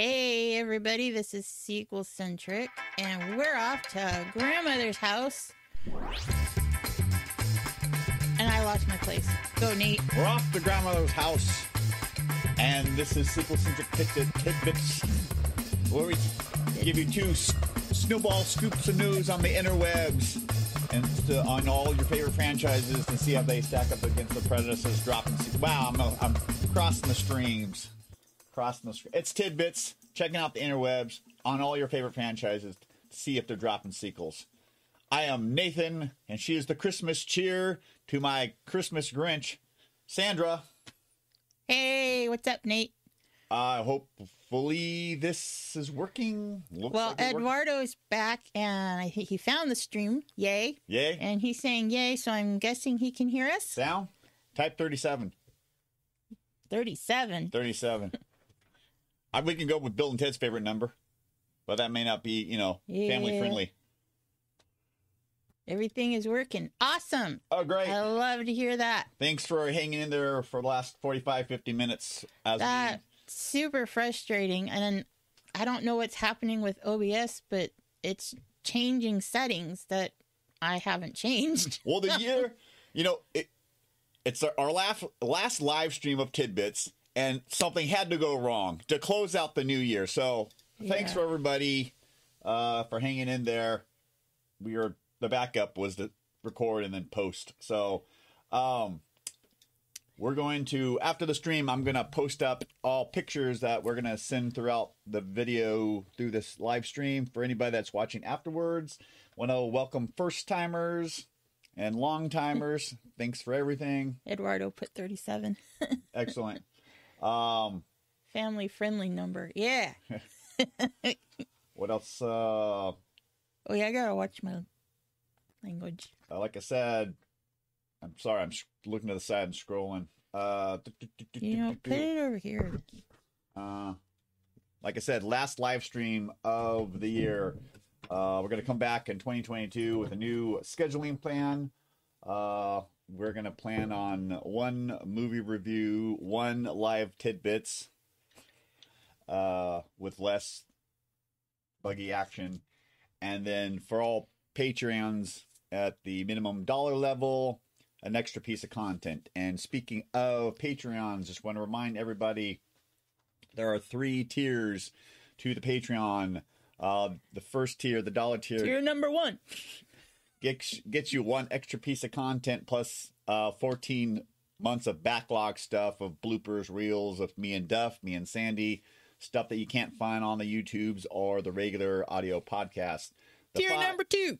Hey everybody, this is Sequel Centric, and we're off to grandmother's house. And I lost my place. Go, Nate. We're off to grandmother's house, and this is Sequel Centric Tidbit- Tidbits, where we give you two snowball scoops of news on the interwebs and to, uh, on all your favorite franchises to see how they stack up against the predecessors. Dropping, wow, I'm, I'm crossing the streams, crossing the. Str- it's tidbits, checking out the interwebs on all your favorite franchises to see if they're dropping sequels. I am Nathan, and she is the Christmas cheer to my Christmas Grinch, Sandra. Hey, what's up, Nate? Uh, hopefully this is working. Looks Well, like it's working. Back, and I think he found the stream. Yay. Yay. And he's saying yay, so I'm guessing he can hear us. Sound? Type 37. 37. 37. I, we can go with Bill and Ted's favorite number, but that may not be, you know, family friendly. Everything is working. Awesome. Oh, great. I love to hear that. Thanks for hanging in there for the last 45, 50 minutes. As That's super frustrating. And then I don't know what's happening with OBS, but it's changing settings that I haven't changed. well, the year, you know, it, it's our, our last, last live stream of Tidbits, and something had to go wrong to close out the new year. So thanks Yeah. for everybody uh, for hanging in there. We are the backup was to record and then post. So um, we're going to after the stream. I'm going to post up all pictures that we're going to send throughout the video through this live stream for anybody that's watching afterwards. Want to welcome first timers and long timers. Thanks for everything. Eduardo put 37. Excellent. Um, Family friendly number. Yeah. what else? Uh, Oh, yeah, I gotta watch my language. Uh, like I said, I'm sorry, I'm sh- looking to the side and scrolling. Uh, You know, put it over here. uh, like I said, last live stream of the year. Uh, we're gonna come back in 2022 with a new scheduling plan. Uh, we're gonna plan on one movie review, one live tidbits, uh, with less buggy action, and then for all Patreons at the minimum dollar level, an extra piece of content. And speaking of Patreons, just want to remind everybody there are three tiers to the Patreon. Uh, the first tier, the dollar tier, You're number one. Gets gets you one extra piece of content plus uh 14 months of backlog stuff of bloopers reels of me and duff me and sandy stuff that you can't find on the youtubes or the regular audio podcast. The Tier number two.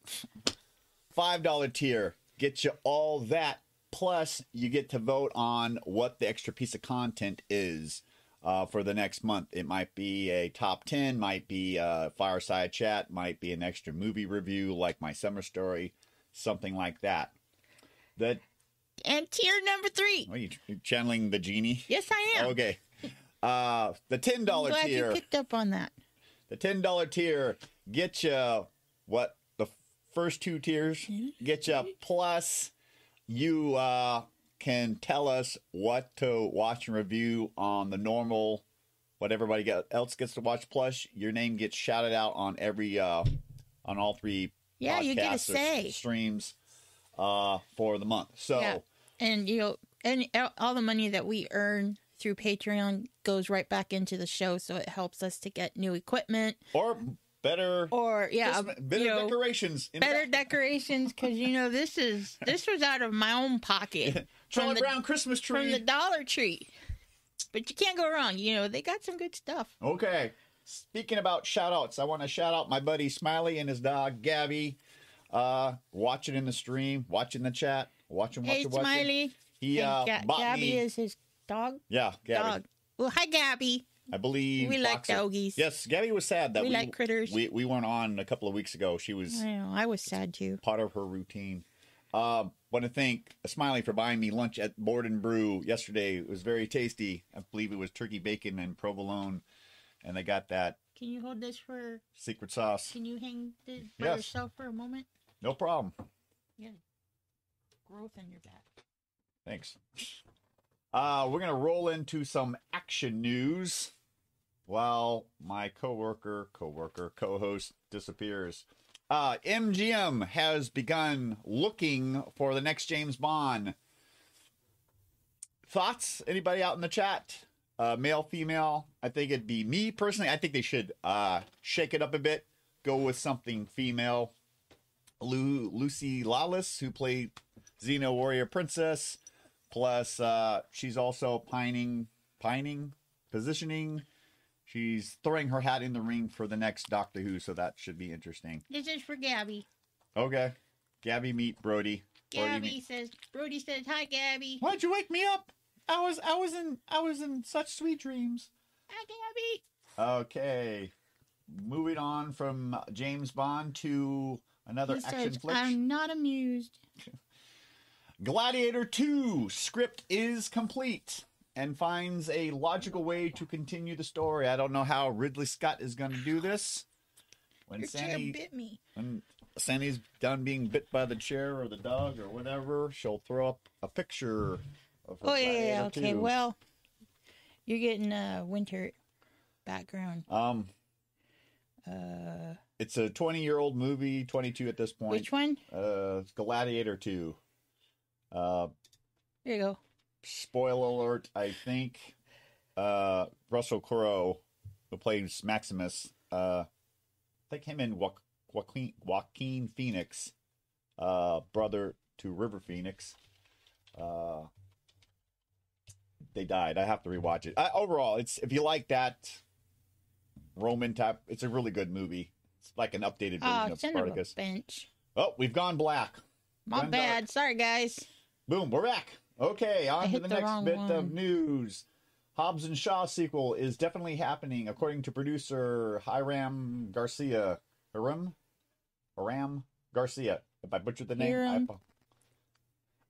five dollar tier gets you all that. Plus you get to vote on what the extra piece of content is uh, for the next month. It might be a top 10 might be a fireside chat might be an extra movie review like my summer story something like that. That And tier number three. are you channeling the genie? Yes, I am. okay. Uh the ten I'm glad tier. you picked up on that. the ten dollar tier get you what the first two tiers? Get you plus you uh, can tell us what to watch and review on the normal what everybody else gets to watch plus your name gets shouted out on every uh, on all three Yeah, you get a say. streams uh, for the month so Yeah. And you know, and all the money that we earn through Patreon goes right back into the show, so it helps us to get new equipment or better or yeah, Christmas- better you know, decorations better back. decorations because you know this is this was out of my own pocket Charlie the- Brown Christmas tree from the Dollar Tree. But you can't go wrong. You know they got some good stuff. Okay. Speaking about shout outs, I want to shout out my buddy Smiley and his dog Gabby. Uh, watching in the stream, watching the chat, watching, hey, watching, watching. Smiley. He uh, Ga- bought Gabby me. is his dog. yeah, Gabby. Dog. Well, hi, Gabby. I believe We like Boxer- doggies. Yes, Gabby was sad that We we, like critters. We we weren't on a couple of weeks ago. She was I know. I was sad too. part of her routine. Uh, want to thank Smiley for buying me lunch at Board and Brew yesterday. It was very tasty. I believe it was turkey bacon and provolone, and they got that Can you hold this for? secret sauce. Can you hang this by Yes. yourself for a moment? No problem. Yeah. Growth in your back. Thanks. Uh, we're gonna roll into some action news. while my coworker, coworker, co-host disappears. Uh, MGM has begun looking for the next James Bond. Thoughts? Anybody out in the chat? Uh, male, female? I think it'd be me personally. I think they should uh, shake it up a bit. Go with something female. Lu- Lucy Lawless, who played Xena Warrior Princess, plus uh, she's also pining, pining, positioning. She's throwing her hat in the ring for the next Doctor Who, so that should be interesting. This is for Gabby. Okay, Gabby, meet Brody. Brody, Gabby meet- says, Brody says, hi, Gabby. Why'd you wake me up? I was I was in I was in such sweet dreams. Hi, Gabby. Okay. Moving on from James Bond to another He action says, flick. I'm not amused. Gladiator 2 script is complete and finds a logical way to continue the story. I don't know how Ridley Scott is going to do this. When Your Sandy bit me. when Sandy's done being bit by the chair or the dog or whatever, she'll throw up a picture of her Oh, yeah, yeah, okay. 2. Well, you're getting a winter background. um Uh, it's a 20 year old movie, 22 at this point. which one? Uh, Gladiator 2. Uh, There you go. Spoiler alert, I think uh, Russell Crowe, who plays Maximus, uh, I think him and jo- Joaquin, Joaquin Phoenix, uh, brother to River Phoenix, uh, they died. I have to rewatch it. I, overall, it's if you like that Roman type, it's a really good movie. It's like an updated version Oh, of Spartacus. bench. Oh, we've gone black. My bad. Sorry, guys. Boom, we're back. Okay, on to the the next bit of news. Hobbs and Shaw sequel is definitely happening, according to producer Hiram Garcia. Hiram? Hiram Garcia. If I butchered the name, Hiram.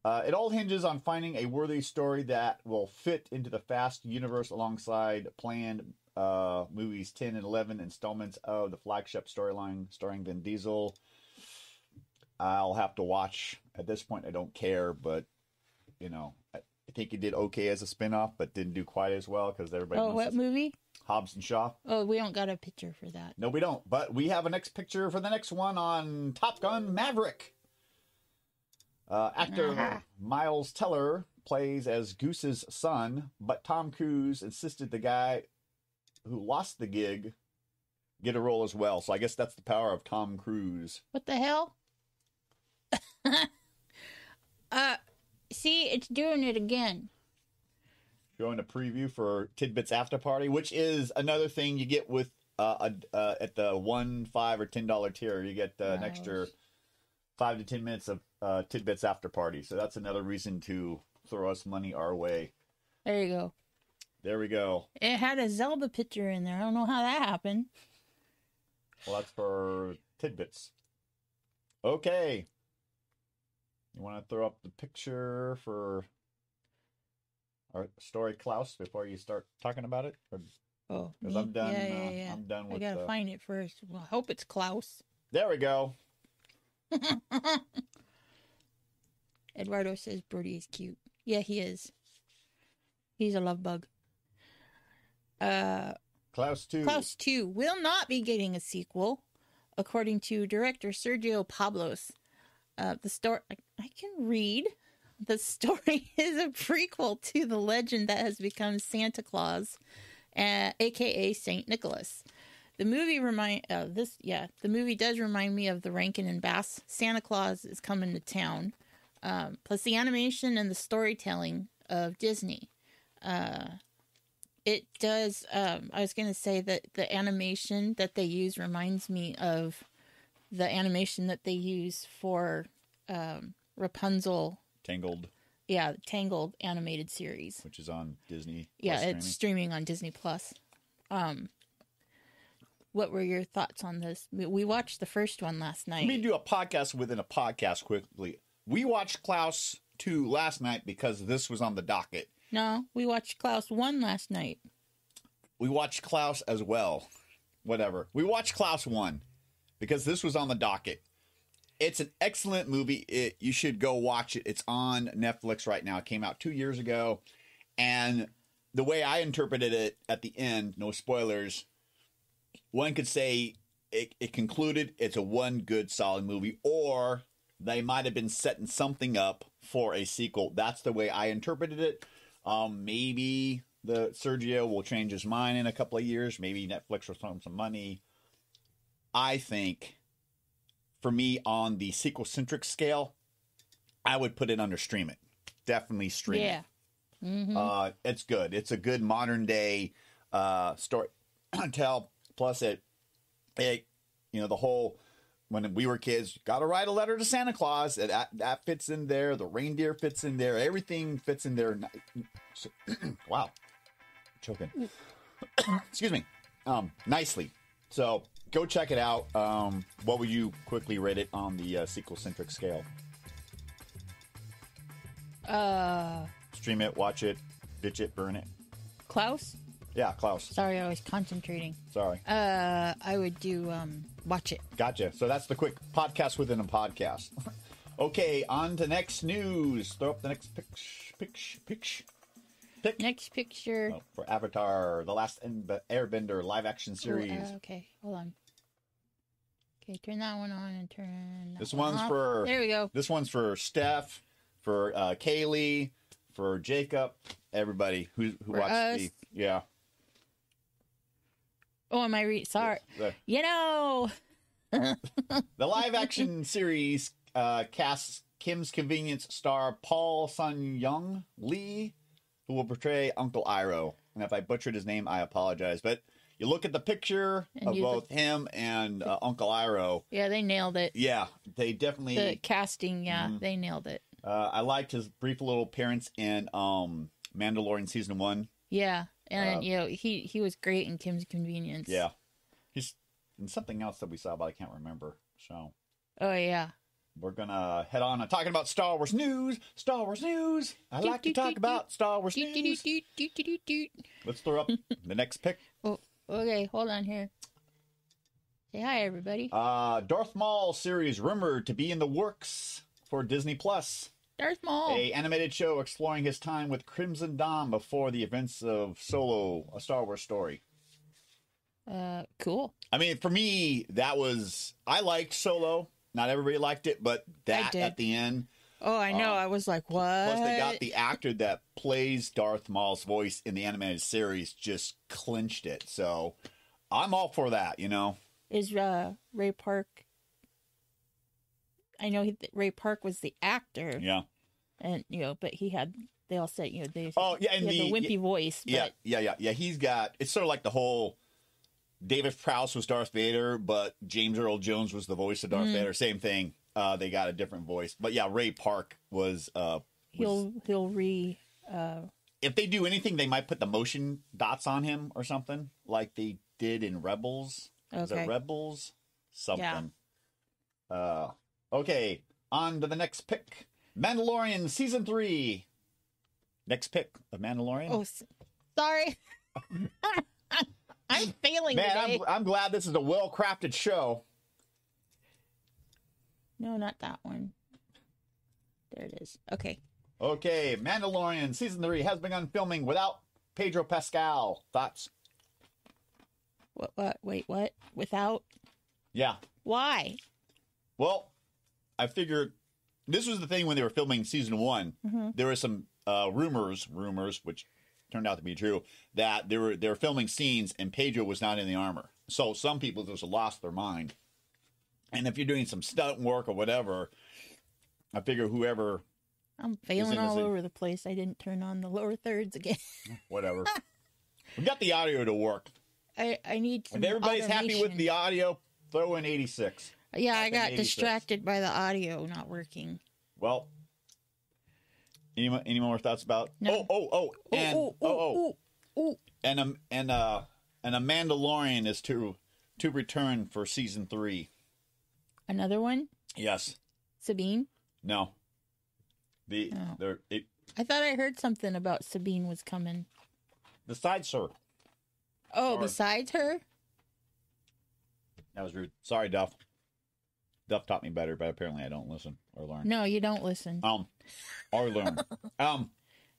uh, it all hinges on finding a worthy story that will fit into the Fast universe alongside planned uh, movies 10 and 11 installments of the flagship storyline starring Vin Diesel. I'll have to watch. At this point, I don't care, but you know, I, think he did okay as a spin-off, but didn't do quite as well because everybody Oh, knows what movie? Hobbs and Shaw. Oh, we don't got a picture for that. No, we don't. But we have a next picture for the next one on Top Gun Maverick. Uh, actor Uh-huh. Miles Teller plays as Goose's son, but Tom Cruise insisted the guy who lost the gig get a role as well. So I guess that's the power of Tom Cruise. What the hell? uh, see, it's doing it again. Showing a preview for Tidbits After Party, which is another thing you get with uh, a, uh, at the one, five, or ten dollar tier. You get uh, an extra five to ten minutes of uh, Tidbits After Party. So that's another reason to throw us money our way. There you go. There we go. It had a Zelda picture in there. I don't know how that happened. Well, that's for tidbits. Okay. You want to throw up the picture for our story, Klaus, before you start talking about it? Or- Oh, Because? I'm done. Yeah, yeah, uh, yeah. I'm done I gotta the- find it first. Well, I hope it's Klaus. There we go. Eduardo says Brody is cute. Yeah, he is. He's a love bug. Uh, Klaus two. Klaus 2 will not be getting a sequel, according to director Sergio Pablos. Uh, the story, I, can read. The story is a prequel to the legend that has become Santa Claus, uh, aka Saint Nicholas. The movie remind uh, this, yeah, the movie does remind me of the Rankin and Bass. Santa Claus is coming to town, um, plus the animation and the storytelling of Disney. Uh, it does. Um, I was going to say that the animation that they use reminds me of the animation that they use for um, Rapunzel. Tangled, Yeah, Tangled animated series. which is on Disney. Yeah, Plus it's streaming on Disney Plus. Um, what were your thoughts on this? We- We watched the first one last night. Let me do a podcast within a podcast quickly. We watched Klaus 2 last night because this was on the docket. no, we watched Klaus one last night. We watched Klaus as well. Whatever. We watched Klaus 1 because this was on the docket. It's an excellent movie. It, you should go watch it. It's on Netflix right now. It came out two years ago. And the way I interpreted it at the end, no spoilers, one could say it, it concluded it's a one good solid movie, or they might have been setting something up for a sequel. That's the way I interpreted it. Um, maybe the Sergio will change his mind in a couple of years. Maybe Netflix will throw him some money. I think, for me, on the sequel centric scale, I would put it under stream it. Definitely stream it. Yeah. hmm Uh, it's good. It's a good modern day uh, story tell. Plus, it, it, you know, the whole when we were kids, got to write a letter to Santa Claus. and That that fits in there. The reindeer fits in there. Everything fits in there. Wow, choking. Excuse me. Um, nicely. So go check it out. Um, what would you quickly rate it on the uh, sequel centric scale? Uh, Stream it, watch it, ditch it, burn it. Klaus. Yeah, Klaus. Sorry, I was concentrating. Sorry. Uh, I would do um, watch it. Gotcha. So that's the quick podcast within a podcast. okay, on to next news. Throw up the next pic, pic, pic, pic Next picture. oh, for Avatar: The Last Airbender live action series. uh, okay, hold on. Okay, turn that one on and turn. This one one's off. for- There we go. This one's for Steph, for uh, Kaylee, for Jacob, everybody who who For watched us. the yeah. Oh, am I re- sorry? The, You know, the live action series uh, casts Kim's Convenience star Paul Sun-Hyung Lee, who will portray Uncle Iroh. And if I butchered his name, I apologize. But you look at the picture And of both him and uh, Uncle Iroh. yeah, they nailed it. Yeah, they definitely. The casting, yeah, Mhm. they nailed it. Uh, I liked his brief little appearance in um, Mandalorian season one. Yeah, and Uh, you know he he was great in Kim's Convenience. Yeah, he's in something else that we saw, but I can't remember. So Oh yeah. we're gonna head on and talking about Star Wars news. Star Wars news. I like to talk about Star Wars news. Let's throw up the next pick. Okay, hold on here. Say hi, everybody. Uh, Darth Maul series rumored to be in the works for Disney Plus. Darth Maul. A animated show exploring his time with Crimson Dawn before the events of Solo, a Star Wars story. Uh, cool. I mean, for me, that was I liked Solo. Not everybody liked it, but that at the end. Oh, I know. Um, I was like, what? Plus, they got the actor that plays Darth Maul's voice in the animated series just clinched it. So I'm all for that. You know, Is uh Ray Park? I know he, Ray Park was the actor, yeah, and you know, but he had. They all said, you know, they. Oh, yeah, and he had the, the- wimpy voice. But yeah, yeah, yeah, yeah. He's got it's sort of like the whole. David Prowse was Darth Vader, but James Earl Jones was the voice of Darth Mm. Vader. Same thing. Uh, they got a different voice, but yeah, Ray Park was. Uh, he'll he'll re. Uh, if they do anything, they might put the motion dots on him or something, like they did in Rebels. Is it Rebels? Something. Uh, okay, on to the next pick. Mandalorian season three. Next pick of Mandalorian. oh, sorry. I'm failing Man. I'm, I'm glad this is a well crafted show. No, not that one. There it is. Okay. Okay, Mandalorian season three has begun filming without Pedro Pascal. Thoughts? What? What? Wait. What? Without? Yeah. Why? Well, I figured this was the thing when they were filming season one. Mhm. There were some uh, rumors, rumors, which turned out to be true, that they were they were filming scenes and Pedro was not in the armor. So some people just lost their mind. And if you're doing some stunt work or whatever, I figure whoever, I'm failing all over the place. I didn't turn on the lower thirds again. whatever, we got the audio to work. I I need. Some If everybody's happy with the audio, throw in 86. Yeah, I in got 86. distracted by the audio not working. Well, any any more thoughts about? No. Oh, oh, oh, and oh, oh, oh, oh, oh. and um, and uh, and a Mandalorian is to to return for season three. Another one, Yes. Sabine. No. The Oh. there it I thought I heard something about Sabine was coming. besides her. Oh, Sorry. besides her? That was rude. Sorry, Duff. Duff taught me better, but apparently I don't listen or learn. No, you don't listen. Um, or learn. um,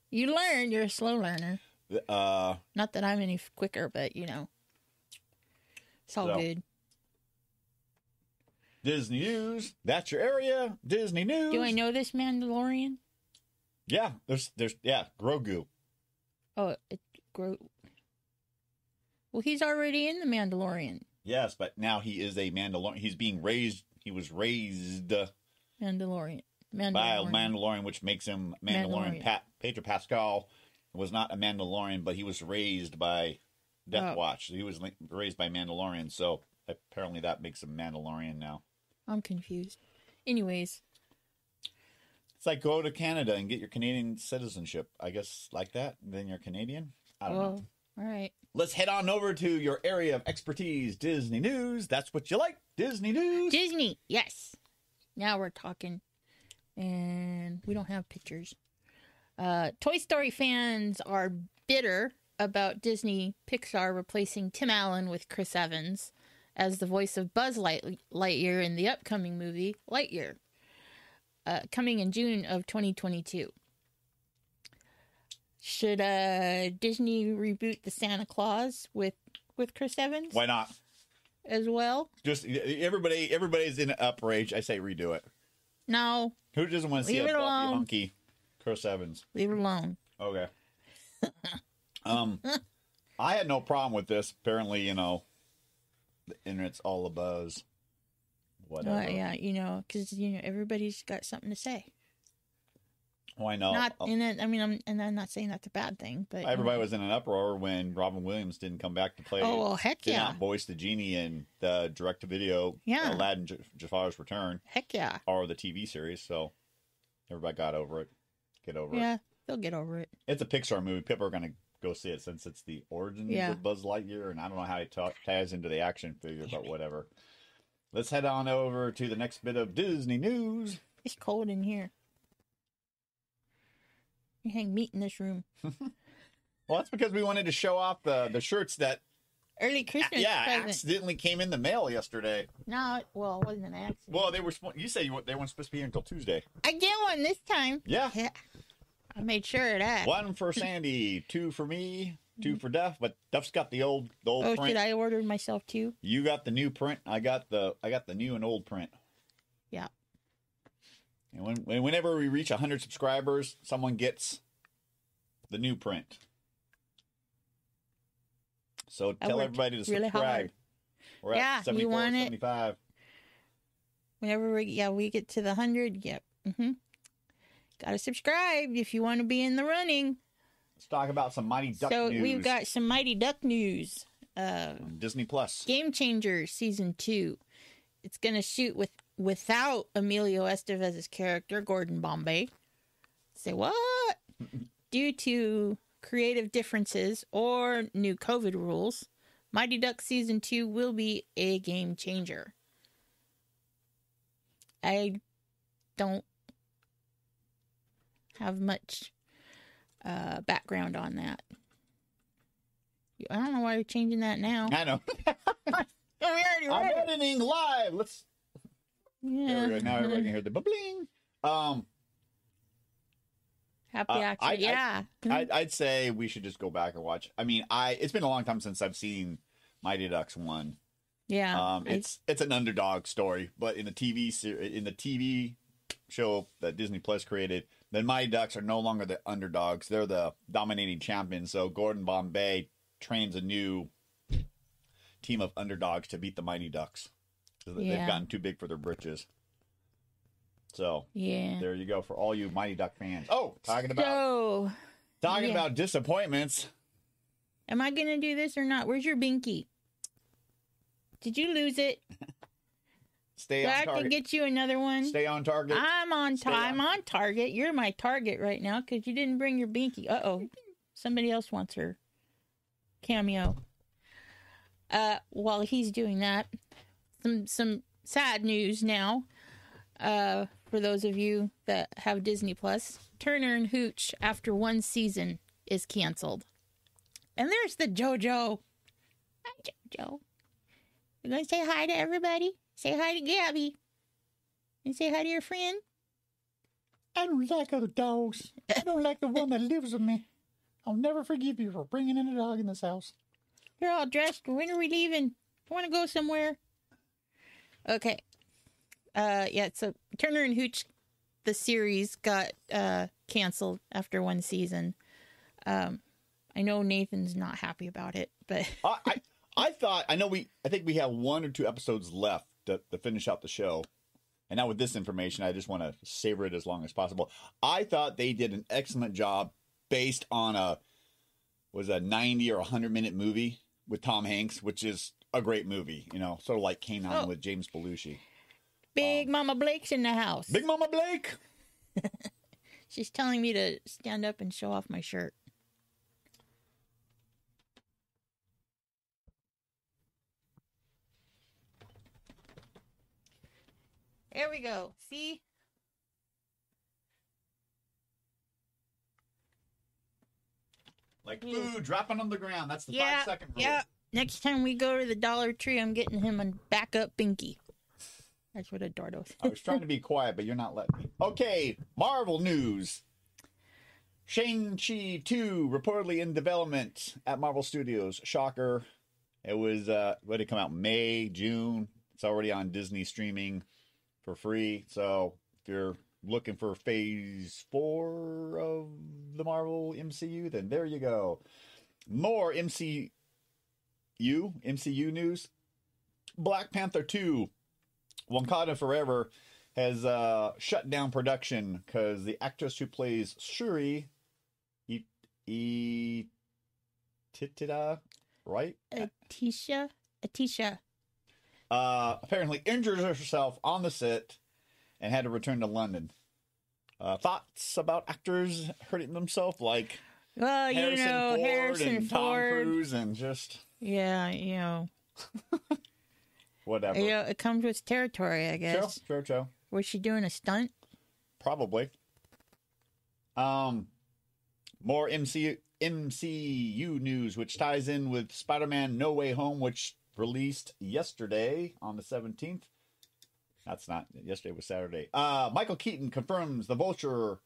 You learn. You're a slow learner. Uh, Not that I'm any quicker, but you know, it's all So, good. Disney News. That's your area. Disney News. Do I know this Mandalorian? Yeah, there's there's yeah, Grogu. Oh, it grow. Well, he's already in the Mandalorian. Yes, but now he is a Mandalorian. He's being raised. He was raised by Mandalorian. By a Mandalorian. Mandalorian, which makes him Mandalorian. Mandalorian. Pat Pedro Pascal was not a Mandalorian, but he was raised by Death Oh. Watch. He was raised by Mandalorian, so apparently that makes him Mandalorian now. I'm confused. Anyways, It's like go to Canada and get your Canadian citizenship. I guess like that. Then you're Canadian. I don't know. all right. Let's head on over to your area of expertise, Disney News. That's what you like, Disney News. Disney, yes. Now we're talking, and we don't have pictures. Uh, Toy Story fans are bitter about Disney Pixar replacing Tim Allen with Chris Evans as the voice of Buzz Light- Lightyear in the upcoming movie Lightyear, uh, coming in June of 2022. Should uh, Disney reboot the Santa Claus with with Chris Evans Why not? as well? Just everybody, everybody's in an uprage. I say redo it. No, Who doesn't want to see Leave a it Buffy alone. hunky Chris Evans? leave it alone. Okay. um, I had no problem with this. Apparently, you know, the internet's all a buzz. Whatever. Uh, yeah, you know, because you know everybody's got something to say. Why not? Not, and then, I mean, I'm, and I'm not saying that's a bad thing, but Everybody was in an uproar when Robin Williams didn't come back to play. Oh well, heck did yeah, not voice the genie in the direct-to-video Yeah. Aladdin J- Jafar's Return heck yeah, or the TV series. So everybody got over it. Get over it. yeah. They'll get over it. It's a Pixar movie. People are gonna go see it since it's the origins Yeah. of Buzz Lightyear, and I don't know how it ties into the action figure, but whatever. Let's head on over to the next bit of Disney news. It's cold in here. We hang meat in this room. Well, that's because we wanted to show off the the shirts that Early Christmas yeah present. accidentally came in the mail yesterday. No, it, well, it wasn't an accident. Well, they were you said you, they weren't supposed to be here until Tuesday. I get one this time. Yeah, Yeah, I made sure of that. one for Sandy, two for me, two for Duff. But Duff's got the old the old Oh, print. should I order myself too? You got the new print. I got the I got the new and old print. Yeah. And when, when whenever we reach 100 subscribers, someone gets the new print. So I tell everybody to subscribe. hard. We're Yeah, at you 74, want it? 75. Whenever we, yeah, we get to the hundred. Yep. hmm Got to subscribe if you want to be in the running. Let's talk about some Mighty Duck so news. we've got some Mighty Duck news. Uh, Disney Plus. Game Changer season two. It's gonna shoot with without Emilio Estevez's character Gordon Bombay. Say what? Due to creative differences or new COVID rules, Mighty Duck season two will be a game changer. I don't have much uh, background on that. I don't know why you're changing that now. I know. we already I'm editing live. Let's. There Yeah. we go. Now everybody can hear the bubbling. Um, Happy Uh, actor. I- I- yeah. I'd, I'd say we should just go back and watch. I mean, I it's been a long time since I've seen Mighty Ducks one. yeah. Um, I- it's it's an underdog story, but in the TV ser- in the TV show that Disney Plus created, the Mighty Ducks are no longer the underdogs; they're the dominating champions. So Gordon Bombay trains a new team of underdogs to beat the Mighty Ducks. 'Cause They've gotten too big for their britches. So yeah. there you go for all you Mighty Duck fans. Oh, talking about So, talking yeah. about disappointments. am I going to do this or not? Where's your binky? Did you lose it? Stay I on to target. get you another one? Stay on target. I'm on time. on- on target. You're my target right now because you didn't bring your binky. Uh oh. Somebody else wants her cameo. Uh, while he's doing that, some some sad news now. Uh, for those of you that have Disney Plus, Turner and Hooch after one season is canceled. And there's the JoJo. Hi, JoJo. You gonna say hi to everybody? Say hi to Gabby. And say hi to your friend. I don't like other dogs. I don't like the one that lives with me. I'll never forgive you for bringing in a dog in this house. You're all dressed. When are we leaving? I Want to go somewhere? Okay. Uh, yeah. So Turner and Hooch, the series got uh canceled after one season. Um, I know Nathan's not happy about it, but I, I I thought I know we I think we have one or two episodes left to, to finish out the show. And now with this information, I just want to savor it as long as possible. I thought they did an excellent job based on a was a 90 or 100 minute movie with Tom Hanks, which is a great movie, you know, sort of like Canine Oh. with James Belushi. Big um, Mama Blake's in the house. Big Mama Blake. She's telling me to stand up and show off my shirt. There we go. See? Like food dropping on the ground. That's the Yeah, five second rule. yeah. Next time we go to the Dollar Tree, I'm getting him a backup binky. That's what Eduardo said. I was trying to be quiet, but you're not letting me. Okay, Marvel news. Shang-Chi 2 reportedly in development at Marvel Studios. Shocker. It was, uh, what did it come out? May, June. It's already on Disney streaming for free. So if you're looking for phase four of the Marvel MCU, then there you go. More MCU, MCU news. Black Panther 2 Wakanda Forever has uh, shut down production because the actress who plays Shuri, E- E- Titida, right? Atisha? Atisha. Uh, apparently injured herself on the set and had to return to London. Uh, thoughts about actors hurting themselves like Well, you Harrison know, Ford Harrison and Tom Cruise and just Yeah, you know. whatever. You know, it comes with territory, I Sure, guess. sure, sure. Was she doing a stunt? Probably. Um, more MCU MCU news, which ties in with Spider-Man: No Way Home, which released yesterday on the seventeenth. That's not yesterday was Saturday. Uh, Michael Keaton confirms the Vulture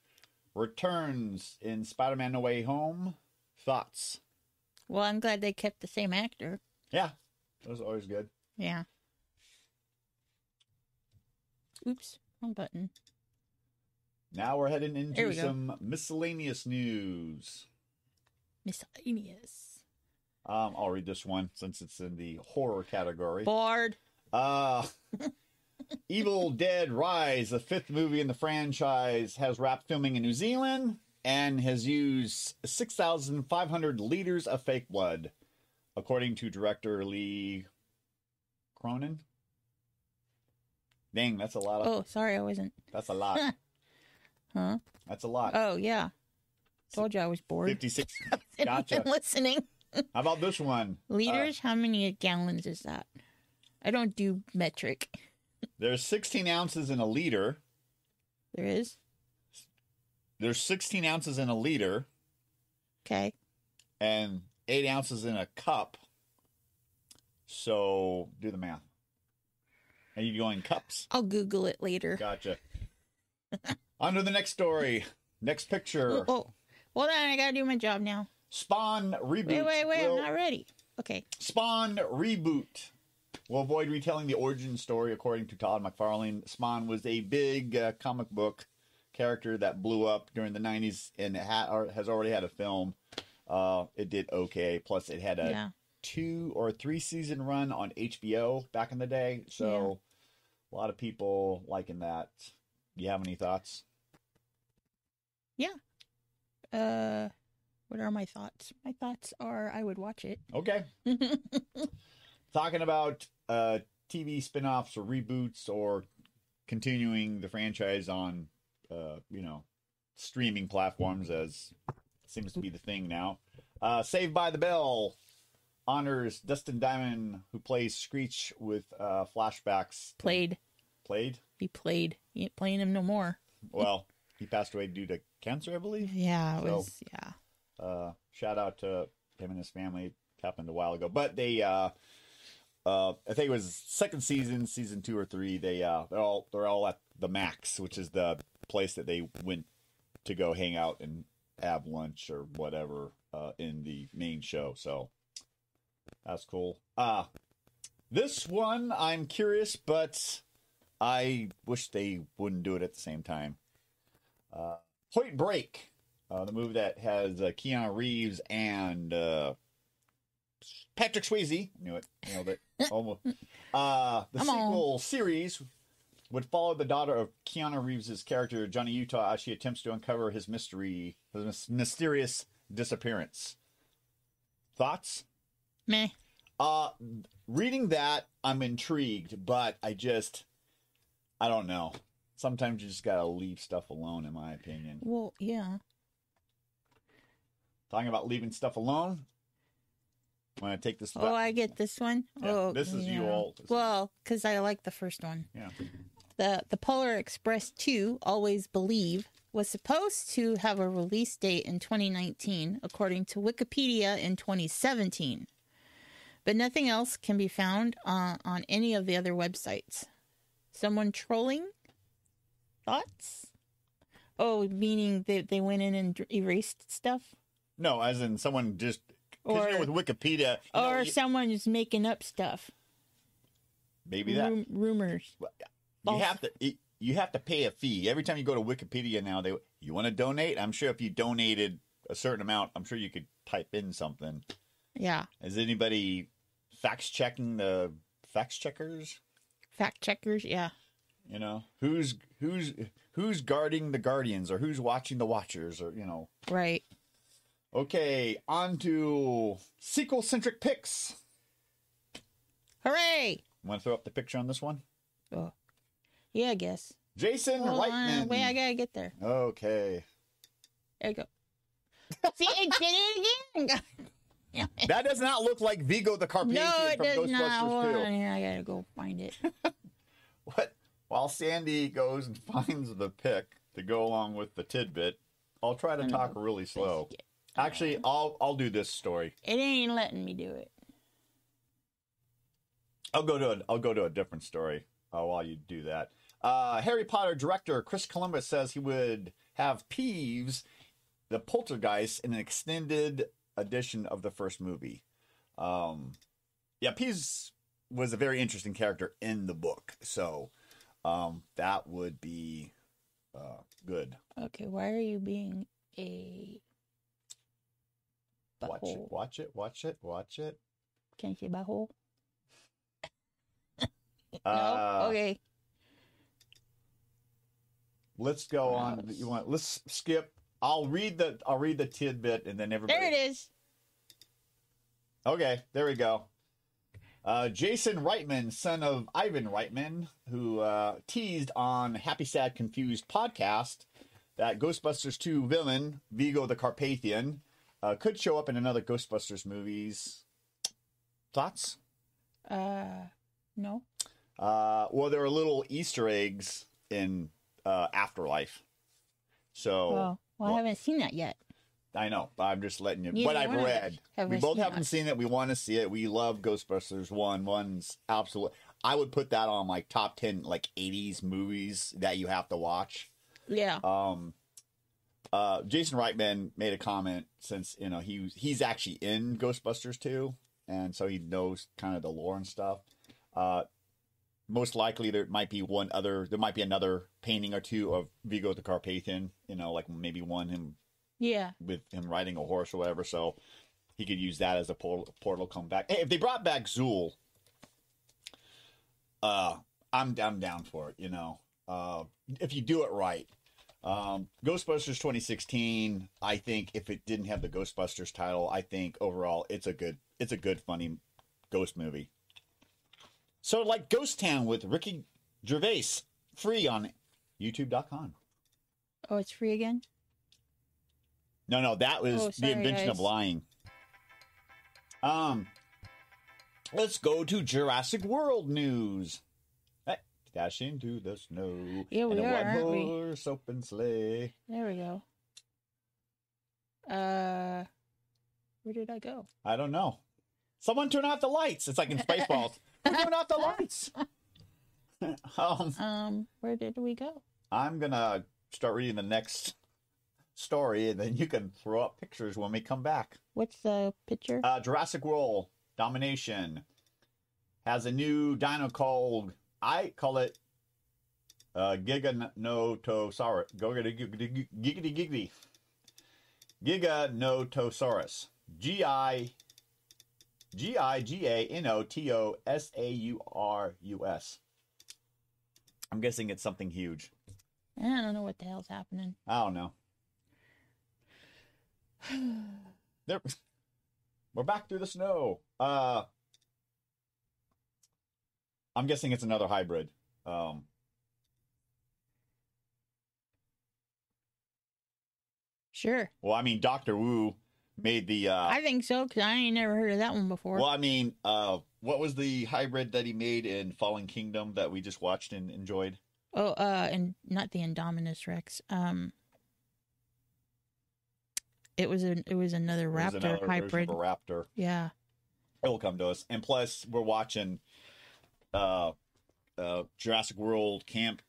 returns in Spider-Man: No Way Home. Thoughts? Well, I'm glad they kept the same actor. Yeah, that was always good. Yeah. Oops, wrong button. Now we're heading into go. some miscellaneous news. Miscellaneous. Um, I'll read this one since it's in the horror category. Bored. Uh Evil Dead Rise, the fifth movie in the franchise, has wrapped filming in New Zealand and has used 6,500 liters of fake blood, according to director Lee Cronin. Dang, that's a lot. Of, Oh, sorry, I wasn't. That's a lot. Huh? That's a lot. Oh, yeah. Told you I was bored. 56. And Gotcha. been listening. How about this one? Liters? How many gallons is that? I don't do metric. There's 16 ounces in a liter. There is? There's 16 ounces in a liter. Okay. and eight ounces in a cup. So do the math. Are you going cups? I'll Google it later. Gotcha. On to the next story. Next picture. Oh, oh. Hold on, I gotta do my job now. Spawn reboot. Wait, wait, wait, will- I'm not ready. Okay. Spawn reboot. will avoid retelling the origin story according to Todd McFarlane. Spawn was a big uh, comic book character that blew up during the 90s and it ha- has already had a film. Uh, it did okay. Plus, it had a Yeah. two or three season run on HBO back in the day. So, a lot of people liking that. You have any thoughts? Yeah. Uh, what are my thoughts? My thoughts are I would watch it. Okay. Talking about uh, TV spin offs or reboots or continuing the franchise on, uh, you know, streaming platforms as seems to be the thing now. Uh, Saved by the Bell honors Dustin Diamond, who plays Screech with uh, flashbacks. Played. Played? He played. He ain't playing him no more. Well, he passed away due to cancer, I believe. Yeah, it So- was. Yeah. Uh, shout out to him and his family. It happened a while ago, but they, uh, uh, I think it was second season, season two or three. They, uh, they're all they're all at the Max, which is the place that they went to go hang out and have lunch or whatever uh, in the main show. So that's cool. Uh this one I'm curious, but I wish they wouldn't do it at the same time. Uh, Point Break, uh, the movie that has uh, Keanu Reeves and uh, Patrick Swayze. Knew it. Nailed it. Almost. Uh, the Come on. sequel series would follow the daughter of Keanu Reeves' character Johnny Utah as she attempts to uncover his mystery, his mysterious disappearance. Thoughts? Meh. Uh, reading that, I'm intrigued, but I just, I don't know. Sometimes you just gotta leave stuff alone, in my opinion. Well, yeah. Talking about leaving stuff alone. Want to take this? Oh, I get this one. Yeah, oh, this is you yeah. all. Well, because I like the first one. yeah. The the Polar Express 2, Always Believe, was supposed to have a release date in 2019, according to Wikipedia in 2017. But nothing else can be found on, on any of the other websites. Someone trolling? Thoughts? Oh, meaning they, they went in and erased stuff? No, as in someone just. You know, Or- with Wikipedia, know, Or you- someone is making up stuff. maybe that Rum- rumors. you false. have to you- you have to pay a fee every time you go to Wikipedia now. They you want to donate? I'm sure if you donated a certain amount, I'm sure you could type in something. Yeah. Is anybody fact checking the fact checkers? Fact checkers. Yeah. You know who's who's who's guarding the guardians or who's watching the watchers or you know. Right. Okay, on to sequel centric picks. Hooray! Want to throw up the picture on this one? Oh. Yeah, I guess. Jason Hold on. Reitman. Wait, I gotta get there. Okay, There you go. See, I did it again. that does not look like Vigo the Carpathian no, it from does not. Ghostbusters Hold 2. on here. I gotta go find it. What? While Sandy goes and finds the pick to go along with the tidbit, I'll try to know. talk really slow. Actually, I'll I'll do this story. It ain't letting me do it. I'll go to a, I'll go to a different story uh, while you do that. Uh, Harry Potter director Chris Columbus says he would have Peeves, the poltergeist, in an extended edition of the first movie. Um, yeah, Peeves was a very interesting character in the book, so um, that would be uh, good. Okay, why are you being a Watch it, watch it, watch it, watch it. Can you say butthole? Uh, no. Okay. Let's go on. You want? Let's skip. I'll read the. I'll read the tidbit, and then everybody. There it is. Okay, there we go. Uh, Jason Reitman, son of Ivan Reitman, who uh, teased on Happy Sad Confused podcast that Ghostbusters 2 villain, Vigo the Carpathian, uh, could show up in another Ghostbusters movies. Thoughts? Uh, no. Uh, well, there are little Easter eggs in uh, Afterlife. So Oh, well, well- I haven't seen that yet. I know. I'm just letting you. Neither what I've one of us read. we we both haven't that. seen it. We want to see it. We love Ghostbusters one. One's absolute. I would put that on like top ten like 80s movies that you have to watch. Yeah. Um, uh, Jason Reitman made a comment since you know he was- he's actually in Ghostbusters too, and so he knows kind of the lore and stuff. Uh, most likely there might be one other. There might be another painting or two of Vigo the Carpathian. You know, like maybe one him Yeah. with him riding a horse or whatever. So he could use that as a portal, portal come back. Hey, if they brought back Zuul, uh, I'm I'm down for it. You know, uh, if you do it right. Um, Ghostbusters 2016. I think if it didn't have the Ghostbusters title, I think overall it's a good it's a good funny ghost movie. So like Ghost Town with Ricky Gervais, free on YouTube.com. Oh, it's free again. No, no, that was Oh, the sorry, invention of lying. Um, let's go to Jurassic World news. Dash into the snow. Yeah, we in a are, one aren't we? horse open sleigh. There we go. Uh, where did I go? I don't know. Someone turn off the lights. It's like in Spaceballs. Turn off the lights? um, Um, where did we go? I'm gonna start reading the next story, and then you can throw up pictures when we come back. What's the picture? Uh, Jurassic World Domination has a new dino called I call it uh, Giganotosaurus. Giggity giggity. Giganotosaurus. G I G I G A N O T O S A U R U S. I'm guessing it's something huge. I don't know what the hell's happening. I don't know. there, we're back through the snow. Uh, I'm guessing it's another hybrid. Um, Sure. well, I mean, Doctor Wu made the. Uh, I think so, because I ain't never heard of that one before. well, I mean, uh, what was the hybrid that he made in Fallen Kingdom that we just watched and enjoyed? Oh, uh, and not the Indominus Rex. Um, it was an it was another It was raptor another hybrid. raptor. Yeah. It will come to us. And plus, we're watching uh, uh, Jurassic World Camp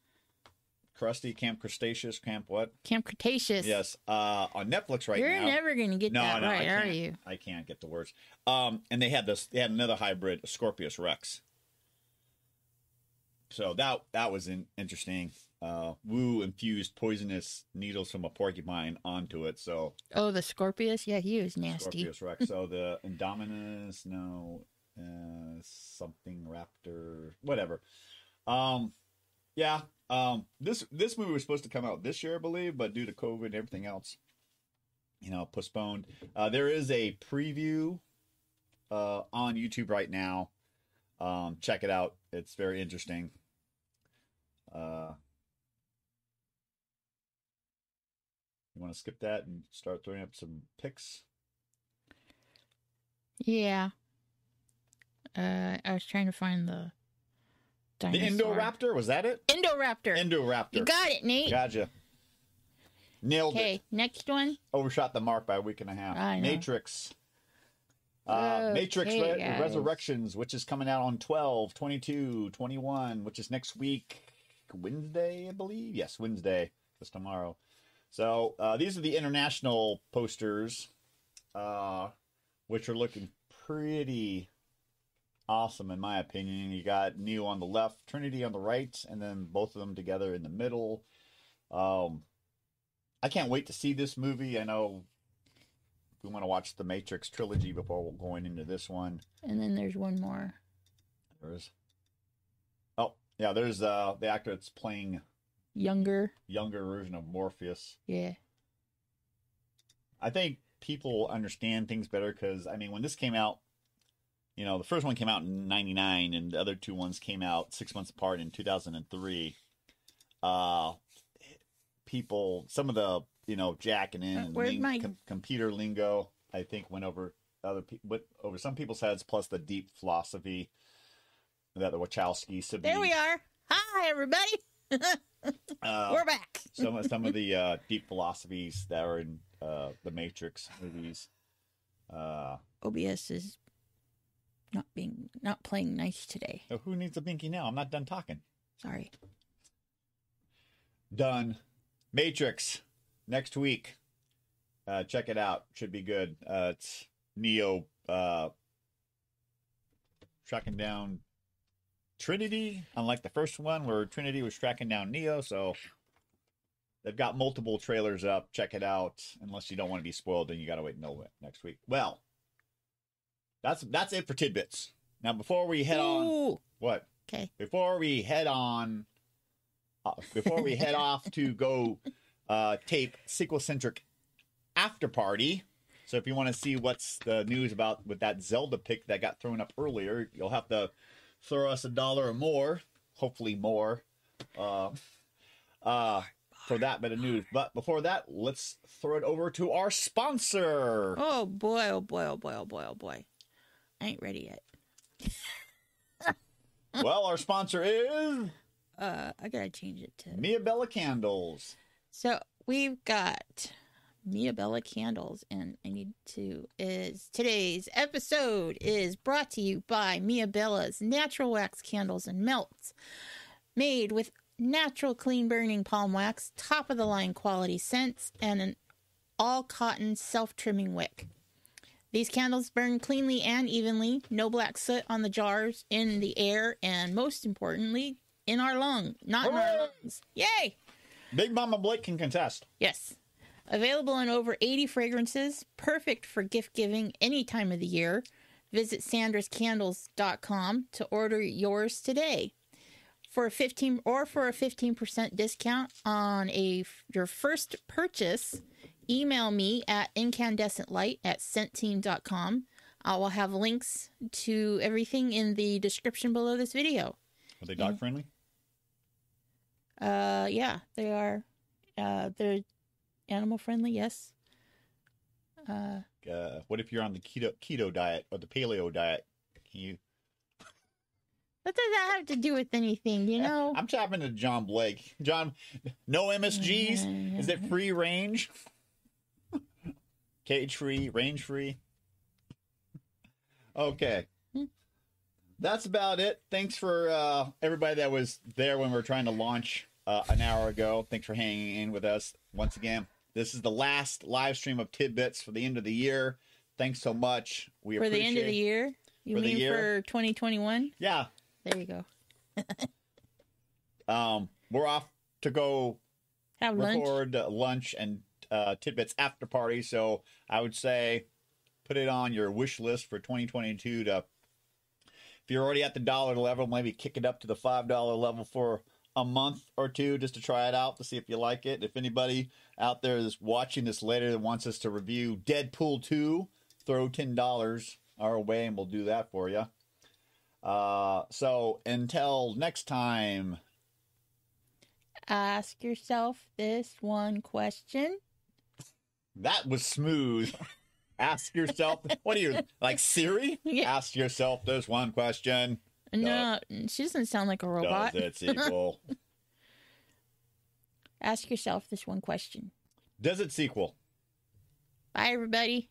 Krusty, Camp Crustaceous, Camp what? Camp Cretaceous. Yes, uh, on Netflix right now. You're never gonna get no, that no, right, are you? I can't get the words. Um, and they had this. They had another hybrid, Scorpius Rex. So that that was in, interesting. Uh, Wu infused poisonous needles from a porcupine onto it. So Oh, the Scorpius. Yeah, he was nasty. Scorpius Rex. so the Indominus, no, uh, something Raptor, whatever. Um, yeah. Um, this this movie was supposed to come out this year, I believe, but due to COVID and everything else, you know, postponed. Uh, there is a preview uh, on YouTube right now. Um, check it out. It's very interesting. Uh, you want to skip that and start throwing up some pics? Yeah. Uh, I was trying to find the The dinosaur. Indoraptor was that it? Indoraptor. Indoraptor. you got it, Nate. Gotcha. Nailed it. Okay, next one. Overshot the mark by a week and a half. I know. Matrix. Uh, Matrix Re- guys. Resurrections, which is coming out on 12, 22, 21, which is next week, Wednesday, I believe. Yes, Wednesday. That's tomorrow. So uh, these are the international posters, uh, which are looking pretty awesome in my opinion. You got Neo on the left, Trinity on the right, and then both of them together in the middle. Um, I can't wait to see this movie. I know we want to watch the Matrix trilogy before going into this one. And then there's one more. There's oh yeah, there's uh the actor that's playing Younger. younger version of Morpheus. Yeah. I think people understand things better because I mean, when this came out, you know, the first one came out in '99, and the other two ones came out six months apart in 2003. Uh, people, some of the you know jacking in Uh, and ling- my- com- computer lingo, I think went over other people, went over some people's heads. Plus the deep philosophy that the Wachowski siblings. There we are. Hi, everybody. Uh, We're back. some of some of the uh, deep philosophies that are in uh, the Matrix movies. Uh, OBS is not being not playing nice today. oh, who needs a binky now? I'm not done talking. Sorry. Done. Matrix next week. Uh, check it out. Should be good. Uh, it's Neo uh, tracking down Trinity, unlike the first one where Trinity was tracking down Neo. So they've got multiple trailers up. Check it out. Unless you don't want to be spoiled, then you got to wait until next week. Well, that's that's it for tidbits. Now, before we head on, what? Okay. before we head on uh, before we head off to go uh, tape sequel centric after party so if you want to see what's the news about with that zelda pick that got thrown up earlier you'll have to throw us a dollar or more hopefully more uh, uh, for that bit of news but before that let's throw it over to our sponsor Oh boy, oh boy, oh boy, oh boy, oh boy. I ain't ready yet. well our sponsor is Uh I gotta change it to mia bella candles So we've got Mia Bella candles, and I need to is today's episode is brought to you by Mia Bella's natural wax candles and melts, made with natural clean burning palm wax, top of the line quality scents, and an all cotton self trimming wick. These candles burn cleanly and evenly, no black soot on the jars, in the air, and most importantly, in our lung, not in our lungs. Yay! Big Mama Blake can contest. Yes. Available in over 80 fragrances, perfect for gift giving any time of the year. Visit sandrascandles.com to order yours today. For a 15 or for a 15% discount on a your first purchase, email me at incandescentlight at scentteam.com. I will have links to everything in the description below this video. Are they dog friendly? Uh yeah, they are uh they're animal friendly, yes. Uh Uh, what if you're on the keto keto diet or the paleo diet? Can you? What does that have to do with anything, you know? I'm tapping to John Blake. John, no MSGs. Is it free range? Cage free, range free. Okay. That's about it. Thanks for uh, everybody that was there when we were trying to launch uh, an hour ago. Thanks for hanging in with us once again. This is the last live stream of tidbits for the end of the year. Thanks so much. We for the end of the year? You For mean year? for 2021? Yeah. There you go. Um, we're off to go Have lunch. record uh, lunch and uh, tidbits after party. So I would say put it on your wish list for 2022 to if you're already at the dollar level, maybe kick it up to the five dollar level for a month or two just to try it out to see if you like it. If anybody out there is watching this later that wants us to review Deadpool 2, throw ten dollars our way and we'll do that for you. Uh, so until next time. Ask yourself this one question. That was smooth. Ask yourself, what are you like Siri? Yeah. Ask yourself this one question: No, she doesn't sound like a robot. Does it sequel? Ask yourself this one question. Does it sequel? Bye, everybody.